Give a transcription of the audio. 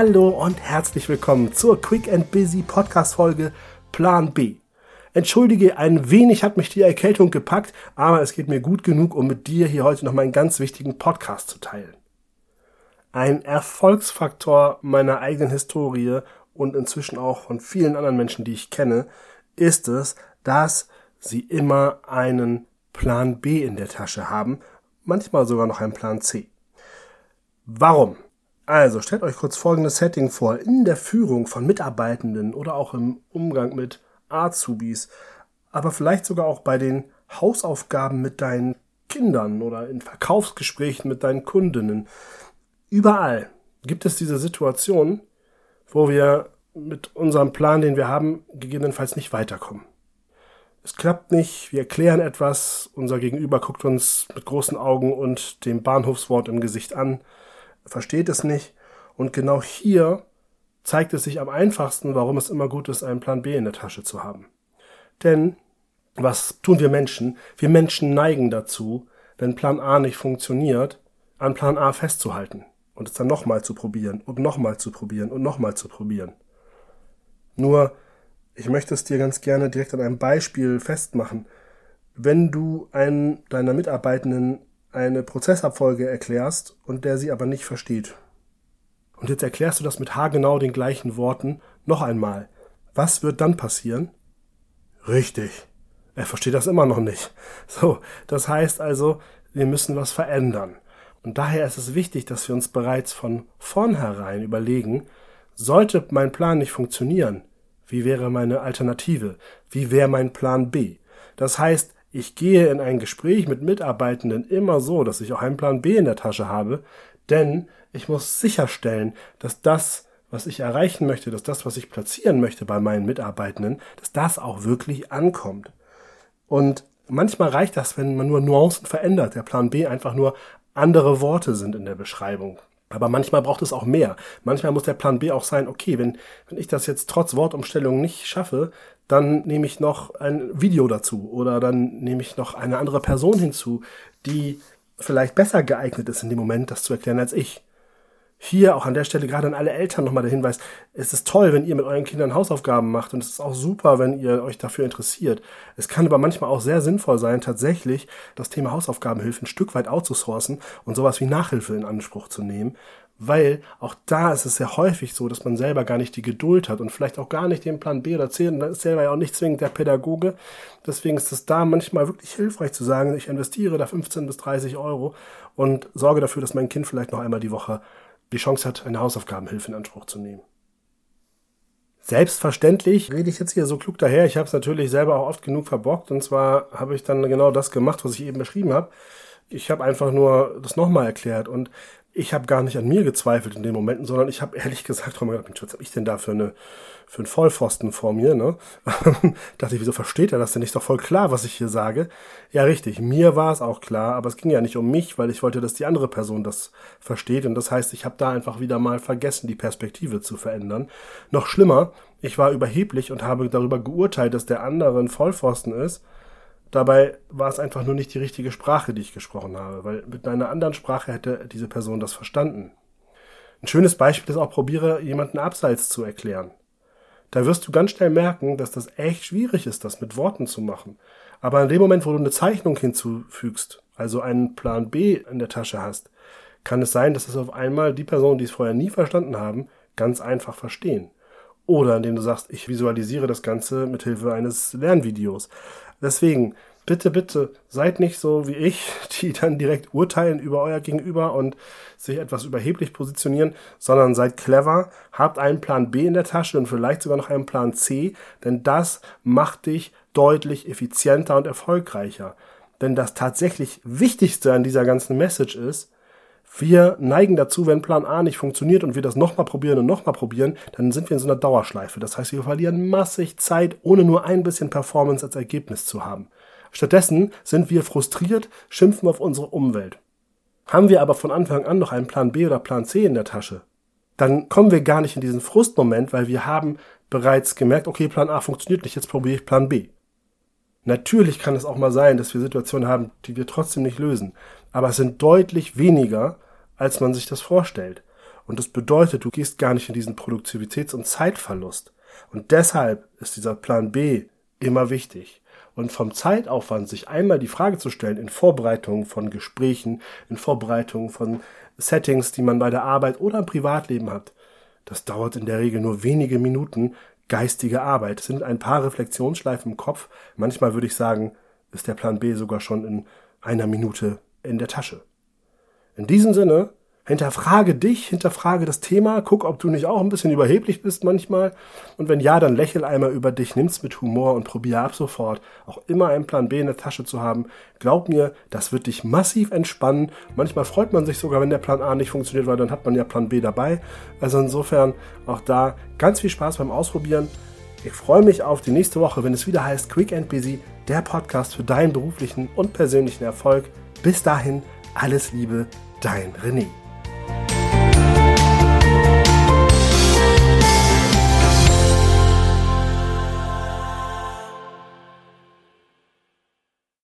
Hallo und herzlich willkommen zur Quick and Busy Podcast Folge Plan B. Entschuldige, ein wenig hat mich die Erkältung gepackt, aber es geht mir gut genug, um mit dir hier heute noch meinen ganz wichtigen Podcast zu teilen. Ein Erfolgsfaktor meiner eigenen Historie und inzwischen auch von vielen anderen Menschen, die ich kenne, ist es, dass sie immer einen Plan B in der Tasche haben, manchmal sogar noch einen Plan C. Warum? Also stellt euch kurz folgendes Setting vor. In der Führung von Mitarbeitenden oder auch im Umgang mit Azubis, aber vielleicht sogar auch bei den Hausaufgaben mit deinen Kindern oder in Verkaufsgesprächen mit deinen Kundinnen. Überall gibt es diese Situation, wo wir mit unserem Plan, den wir haben, gegebenenfalls nicht weiterkommen. Es klappt nicht, wir erklären etwas, unser Gegenüber guckt uns mit großen Augen und dem Bahnhofswort im Gesicht an versteht es nicht. Und genau hier zeigt es sich am einfachsten, warum es immer gut ist, einen Plan B in der Tasche zu haben. Denn was tun wir Menschen? Wir Menschen neigen dazu, wenn Plan A nicht funktioniert, an Plan A festzuhalten und es dann nochmal zu probieren und nochmal zu probieren und nochmal zu probieren. Nur, ich möchte es dir ganz gerne direkt an einem Beispiel festmachen. Wenn du einen deiner Mitarbeitenden eine Prozessabfolge erklärst und der sie aber nicht versteht. Und jetzt erklärst du das mit haargenau den gleichen Worten noch einmal. Was wird dann passieren? Richtig. Er versteht das immer noch nicht. So, das heißt also, wir müssen was verändern. Und daher ist es wichtig, dass wir uns bereits von vornherein überlegen, sollte mein Plan nicht funktionieren, wie wäre meine Alternative? Wie wäre mein Plan B? Das heißt, ich gehe in ein Gespräch mit Mitarbeitenden immer so, dass ich auch einen Plan B in der Tasche habe, denn ich muss sicherstellen, dass das, was ich erreichen möchte, dass das, was ich platzieren möchte bei meinen Mitarbeitenden, dass das auch wirklich ankommt. Und manchmal reicht das, wenn man nur Nuancen verändert. Der Plan B einfach nur andere Worte sind in der Beschreibung. Aber manchmal braucht es auch mehr. Manchmal muss der Plan B auch sein, okay, wenn, wenn ich das jetzt trotz Wortumstellung nicht schaffe, dann nehme ich noch ein Video dazu oder dann nehme ich noch eine andere Person hinzu, die vielleicht besser geeignet ist in dem Moment, das zu erklären als ich. Hier auch an der Stelle gerade an alle Eltern nochmal der Hinweis, es ist toll, wenn ihr mit euren Kindern Hausaufgaben macht und es ist auch super, wenn ihr euch dafür interessiert. Es kann aber manchmal auch sehr sinnvoll sein, tatsächlich das Thema Hausaufgabenhilfe ein Stück weit outzusourcen und sowas wie Nachhilfe in Anspruch zu nehmen, weil auch da ist es sehr häufig so, dass man selber gar nicht die Geduld hat und vielleicht auch gar nicht den Plan B oder C und dann ist selber ja auch nicht zwingend der Pädagoge. Deswegen ist es da manchmal wirklich hilfreich zu sagen, ich investiere da 15 bis 30 Euro und sorge dafür, dass mein Kind vielleicht noch einmal die Woche die Chance hat, eine Hausaufgabenhilfe in Anspruch zu nehmen. Selbstverständlich rede ich jetzt hier so klug daher. Ich habe es natürlich selber auch oft genug verbockt und zwar habe ich dann genau das gemacht, was ich eben beschrieben habe. Ich habe einfach nur das nochmal erklärt und ich habe gar nicht an mir gezweifelt in den Momenten, sondern ich habe ehrlich gesagt, oh mein Gott, was habe ich denn da für, eine, für einen Vollpfosten vor mir? Ne? Dachte ich, wieso versteht er das denn? Ist doch voll klar, was ich hier sage. Ja, richtig, mir war es auch klar, aber es ging ja nicht um mich, weil ich wollte, dass die andere Person das versteht. Und das heißt, ich habe da einfach wieder mal vergessen, die Perspektive zu verändern. Noch schlimmer, ich war überheblich und habe darüber geurteilt, dass der andere ein Vollpfosten ist Dabei war es einfach nur nicht die richtige Sprache, die ich gesprochen habe, weil mit einer anderen Sprache hätte diese Person das verstanden. Ein schönes Beispiel ist auch, probiere jemanden abseits zu erklären. Da wirst du ganz schnell merken, dass das echt schwierig ist, das mit Worten zu machen. Aber in dem Moment, wo du eine Zeichnung hinzufügst, also einen Plan B in der Tasche hast, kann es sein, dass es auf einmal die Personen, die es vorher nie verstanden haben, ganz einfach verstehen. Oder indem du sagst, ich visualisiere das Ganze mit Hilfe eines Lernvideos. Deswegen, bitte, bitte, seid nicht so wie ich, die dann direkt urteilen über euer Gegenüber und sich etwas überheblich positionieren, sondern seid clever, habt einen Plan B in der Tasche und vielleicht sogar noch einen Plan C, denn das macht dich deutlich effizienter und erfolgreicher. Denn das tatsächlich Wichtigste an dieser ganzen Message ist, wir neigen dazu, wenn Plan A nicht funktioniert und wir das nochmal probieren und nochmal probieren, dann sind wir in so einer Dauerschleife. Das heißt, wir verlieren massig Zeit, ohne nur ein bisschen Performance als Ergebnis zu haben. Stattdessen sind wir frustriert, schimpfen auf unsere Umwelt. Haben wir aber von Anfang an noch einen Plan B oder Plan C in der Tasche, dann kommen wir gar nicht in diesen Frustmoment, weil wir haben bereits gemerkt, okay, Plan A funktioniert nicht, jetzt probiere ich Plan B. Natürlich kann es auch mal sein, dass wir Situationen haben, die wir trotzdem nicht lösen. Aber es sind deutlich weniger, als man sich das vorstellt. Und das bedeutet, du gehst gar nicht in diesen Produktivitäts- und Zeitverlust. Und deshalb ist dieser Plan B immer wichtig. Und vom Zeitaufwand, sich einmal die Frage zu stellen, in Vorbereitung von Gesprächen, in Vorbereitung von Settings, die man bei der Arbeit oder im Privatleben hat, das dauert in der Regel nur wenige Minuten geistige Arbeit. Es sind ein paar Reflexionsschleifen im Kopf. Manchmal würde ich sagen, ist der Plan B sogar schon in einer Minute in der Tasche. In diesem Sinne, hinterfrage dich, hinterfrage das Thema, guck, ob du nicht auch ein bisschen überheblich bist manchmal. Und wenn ja, dann lächel einmal über dich, nimm's mit Humor und probier ab sofort auch immer einen Plan B in der Tasche zu haben. Glaub mir, das wird dich massiv entspannen. Manchmal freut man sich sogar, wenn der Plan A nicht funktioniert, weil dann hat man ja Plan B dabei. Also insofern auch da ganz viel Spaß beim Ausprobieren. Ich freue mich auf die nächste Woche, wenn es wieder heißt Quick and Busy, der Podcast für deinen beruflichen und persönlichen Erfolg. Bis dahin, alles Liebe, dein René.